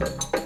ఆ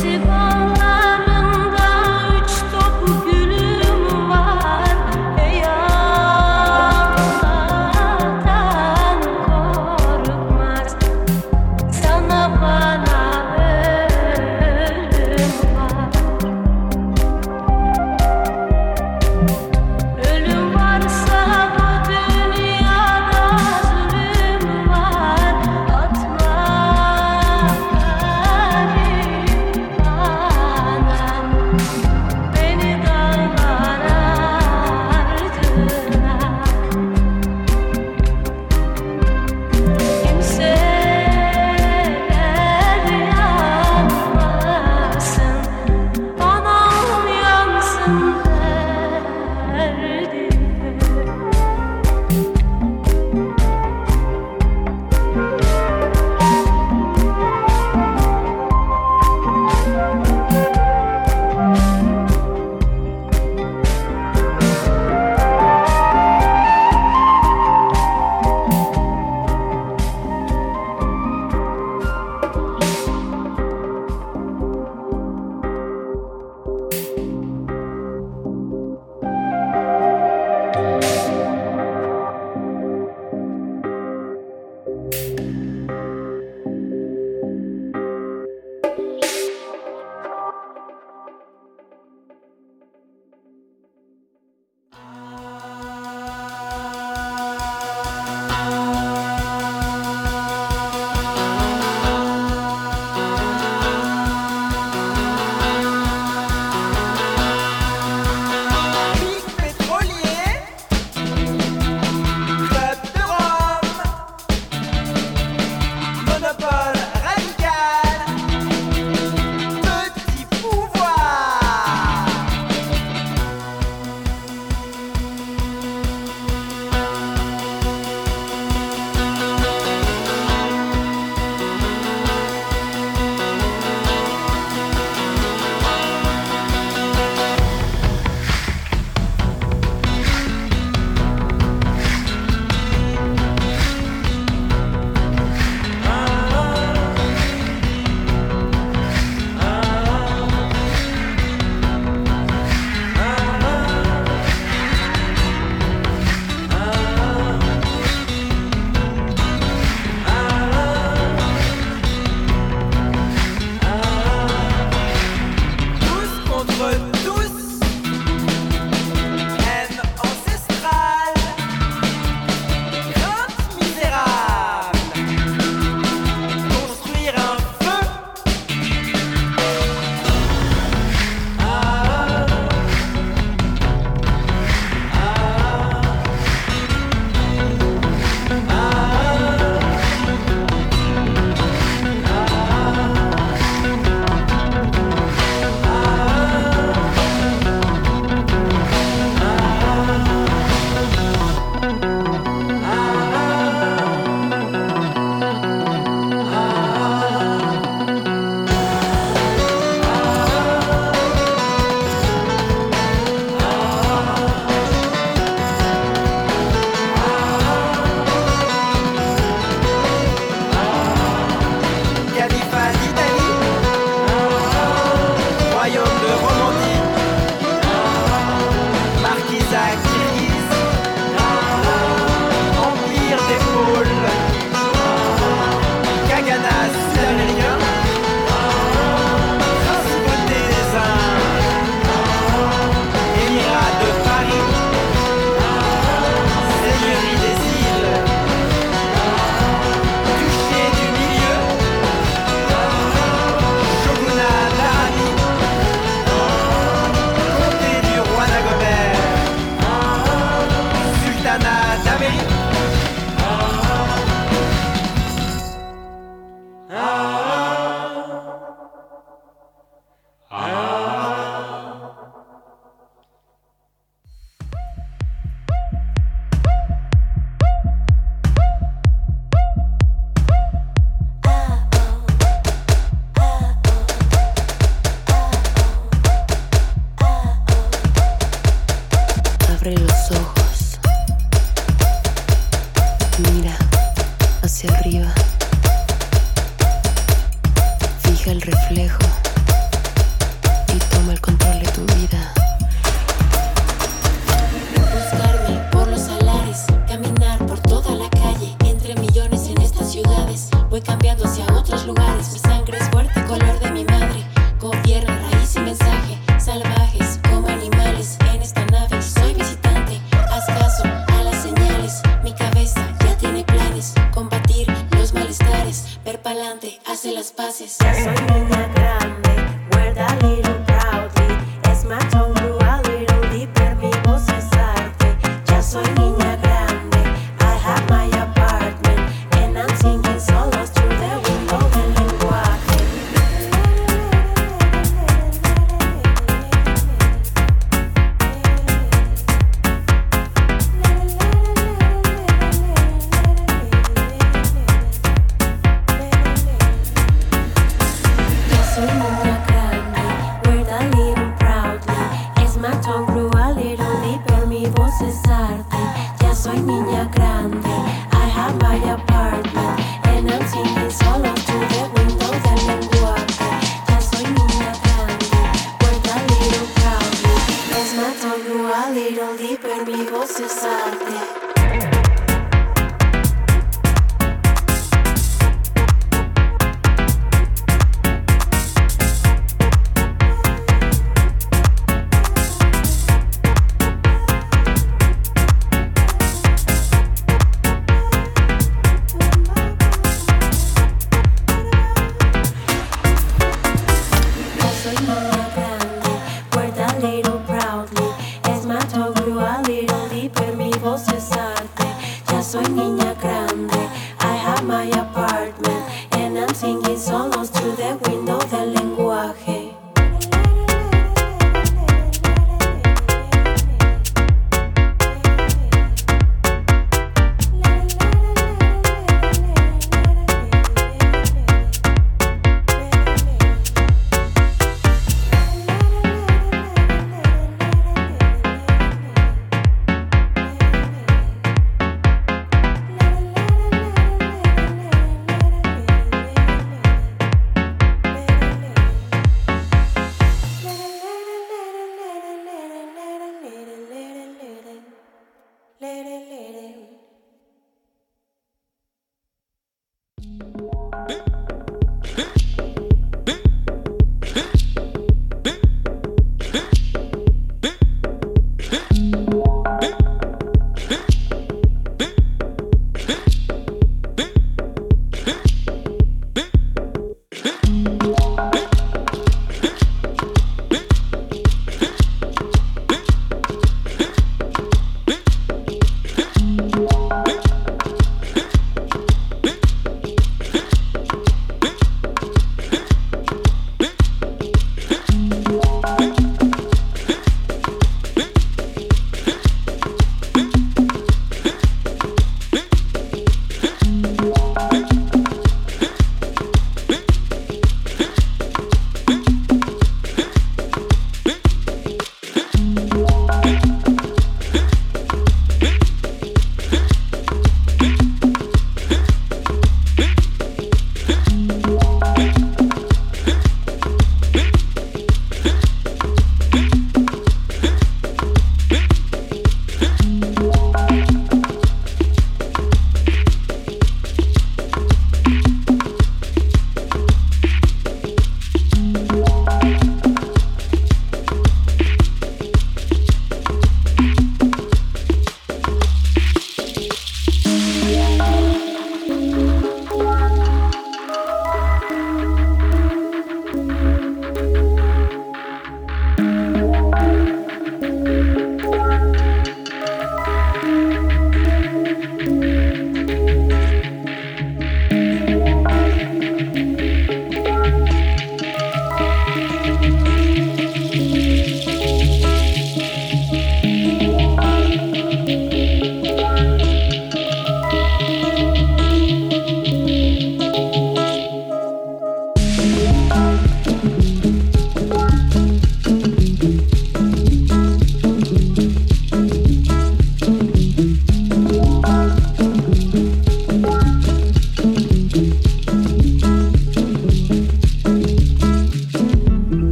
时光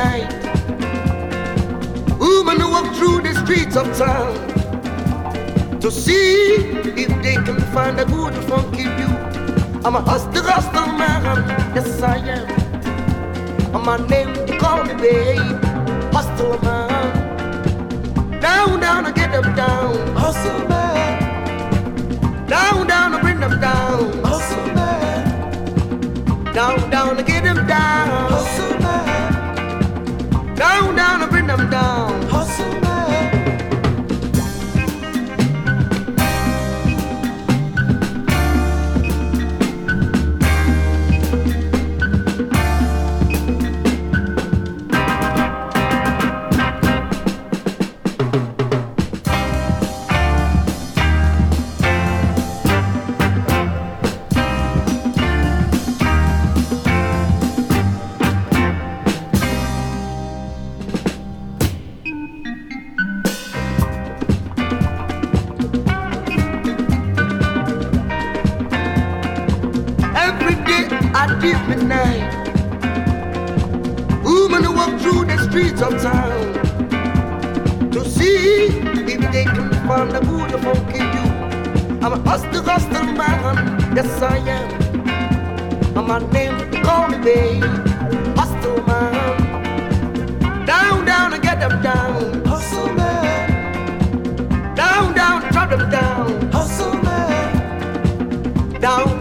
midnight, women walk through the streets of town to see if they can find a good funky view. I'm a hustle, hustle man, yes I am. And my name, they call me babe, hustle man. Down, down, I get them down, hustle man. Down, down, I bring them down, hustle man. Down, down, I get them down. Down, I bring them down, at deep midnight, women walk through the streets of town to see if they can find a good funky you. I'm a hustle, hustle man, yes I am. And my name, call me babe, hustle man. Down, down, and get them down, hustle man. Down, down, drop them down, hustle man. Down,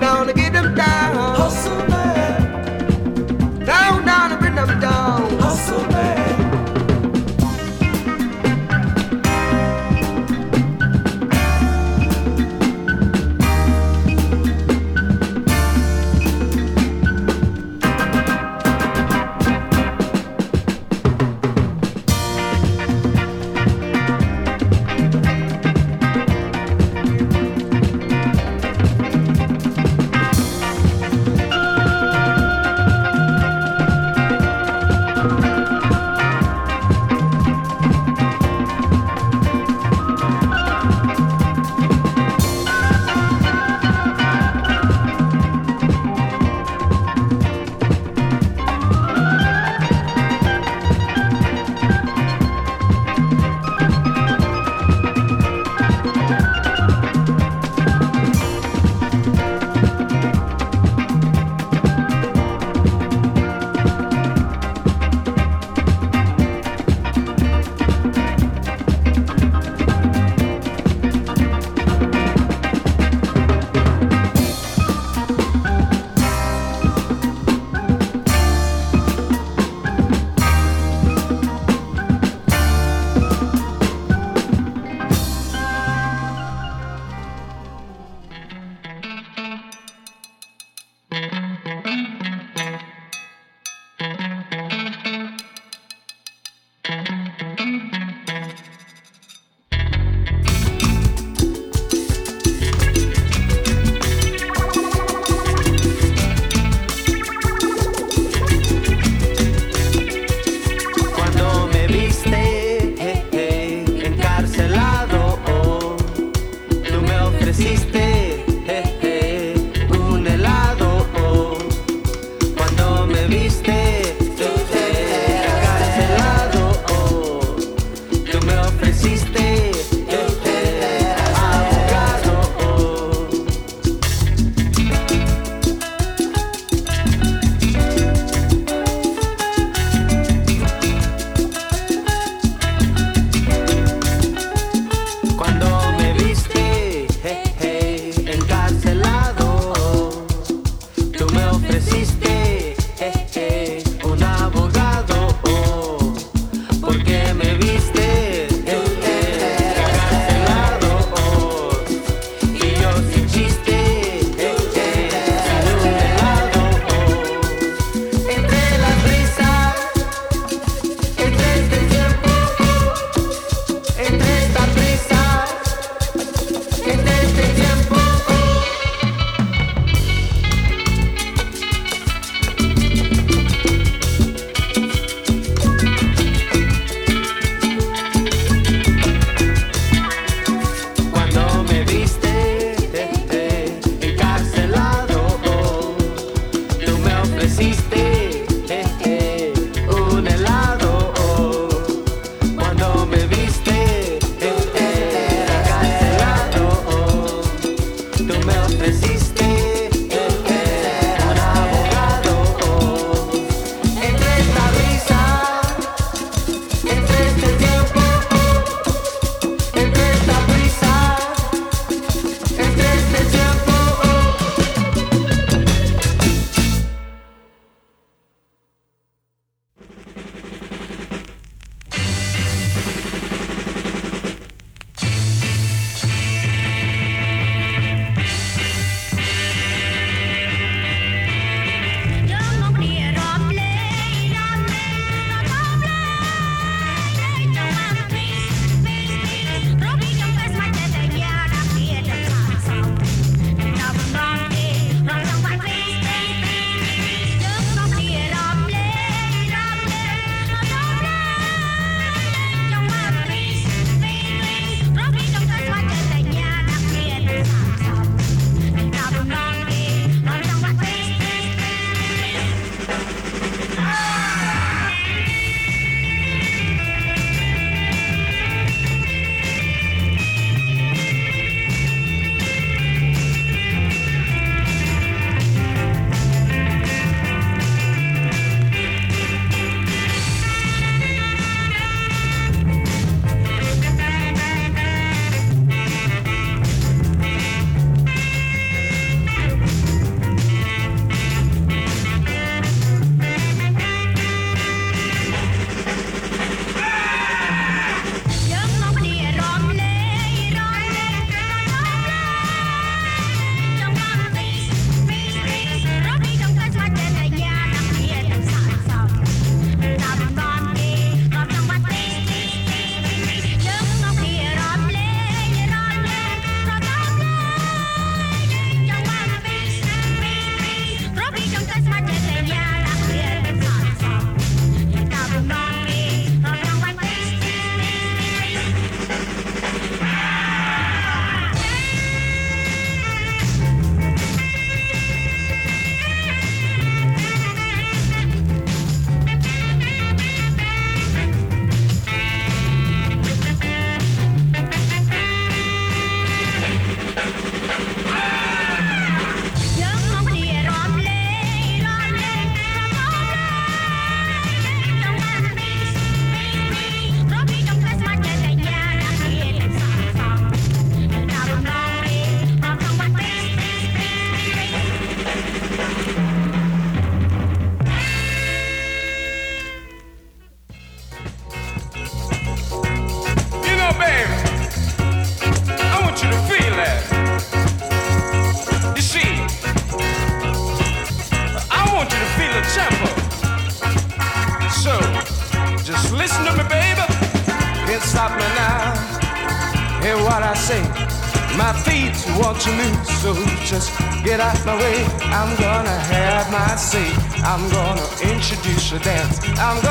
I'm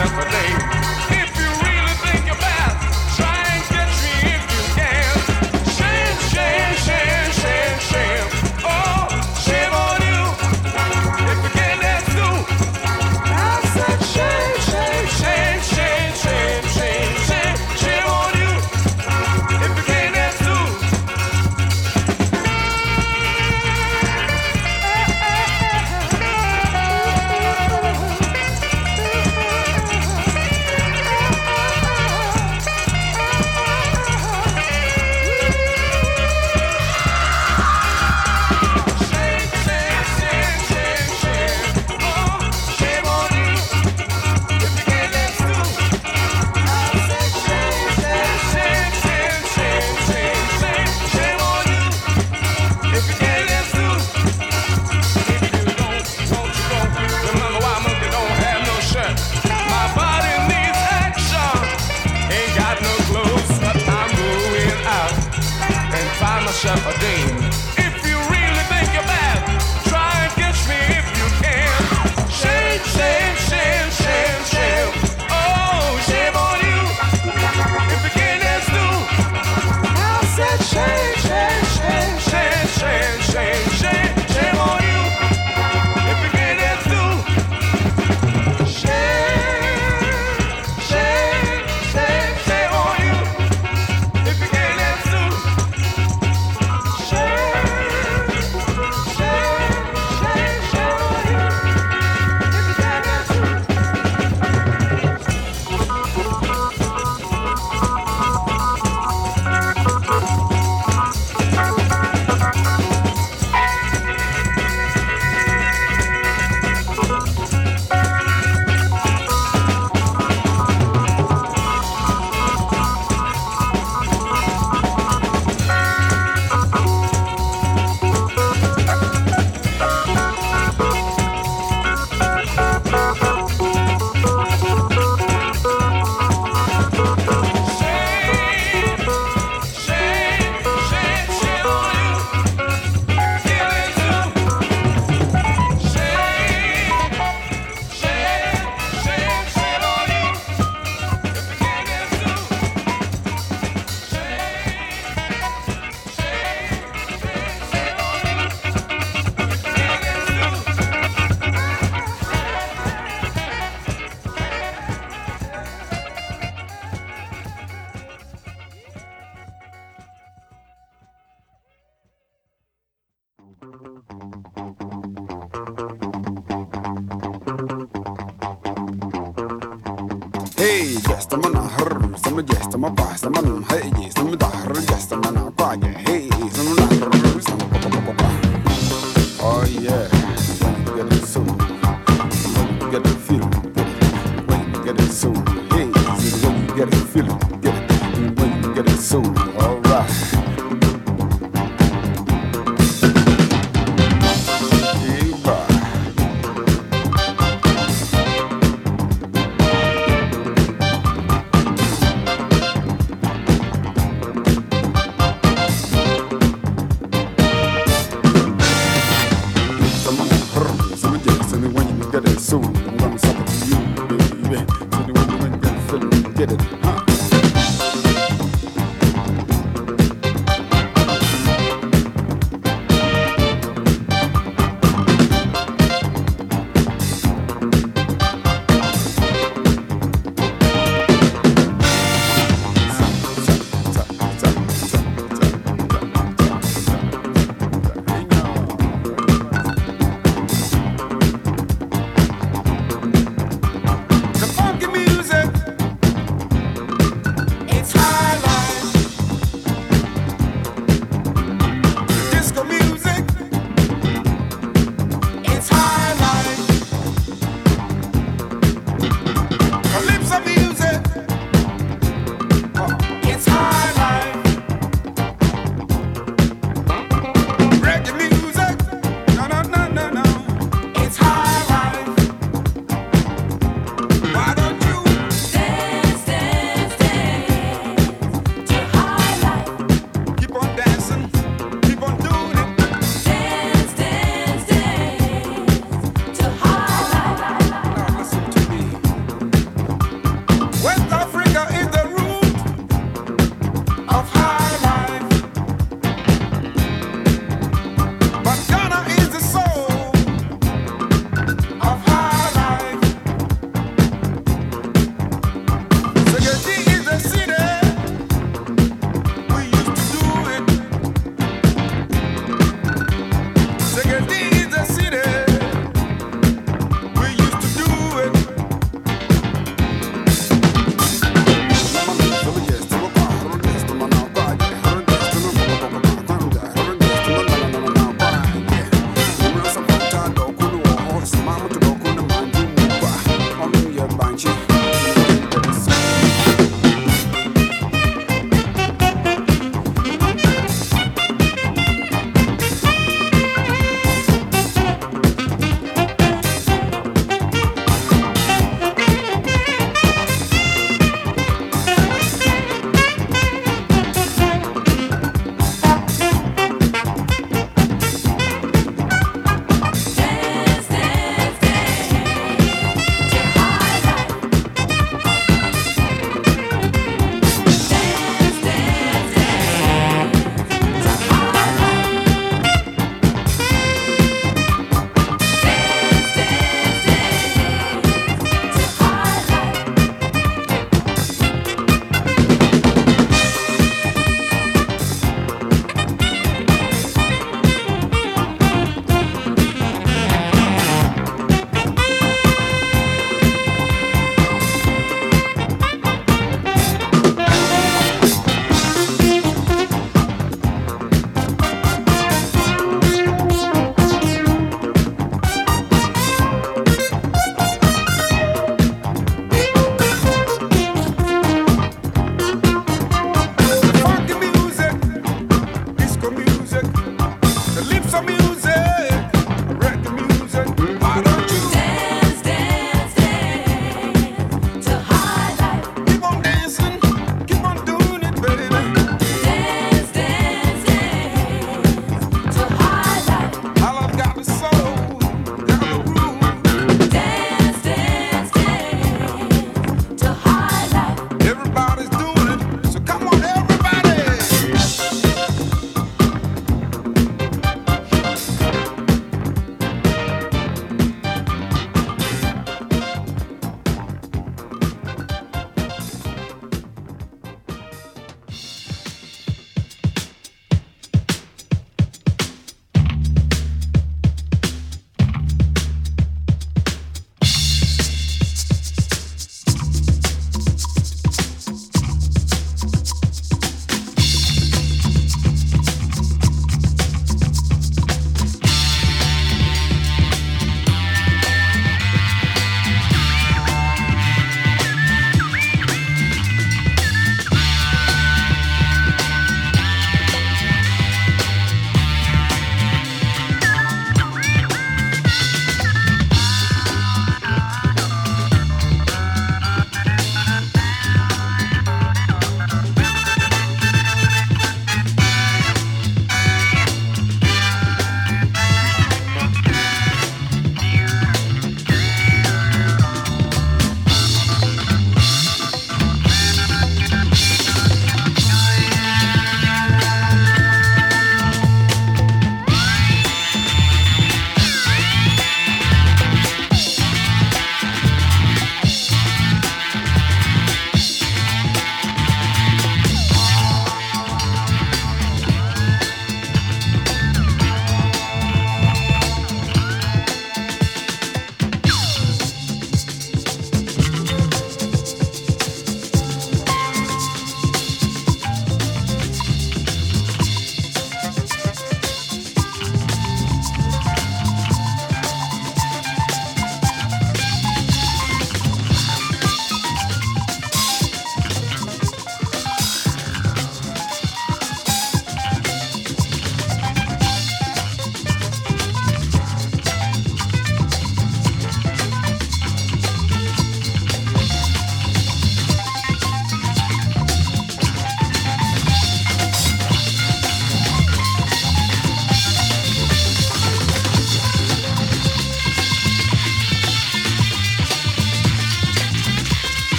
Every day. name. Hey, jestem na hr, som jestem a pas, som man hej, som dahr, jestem na page, hey, som na hr, som pa pa pa pa. Oh yeah, get it soon, get it feel, get it soon, hey, get it feel, get it, when get it soon, alright.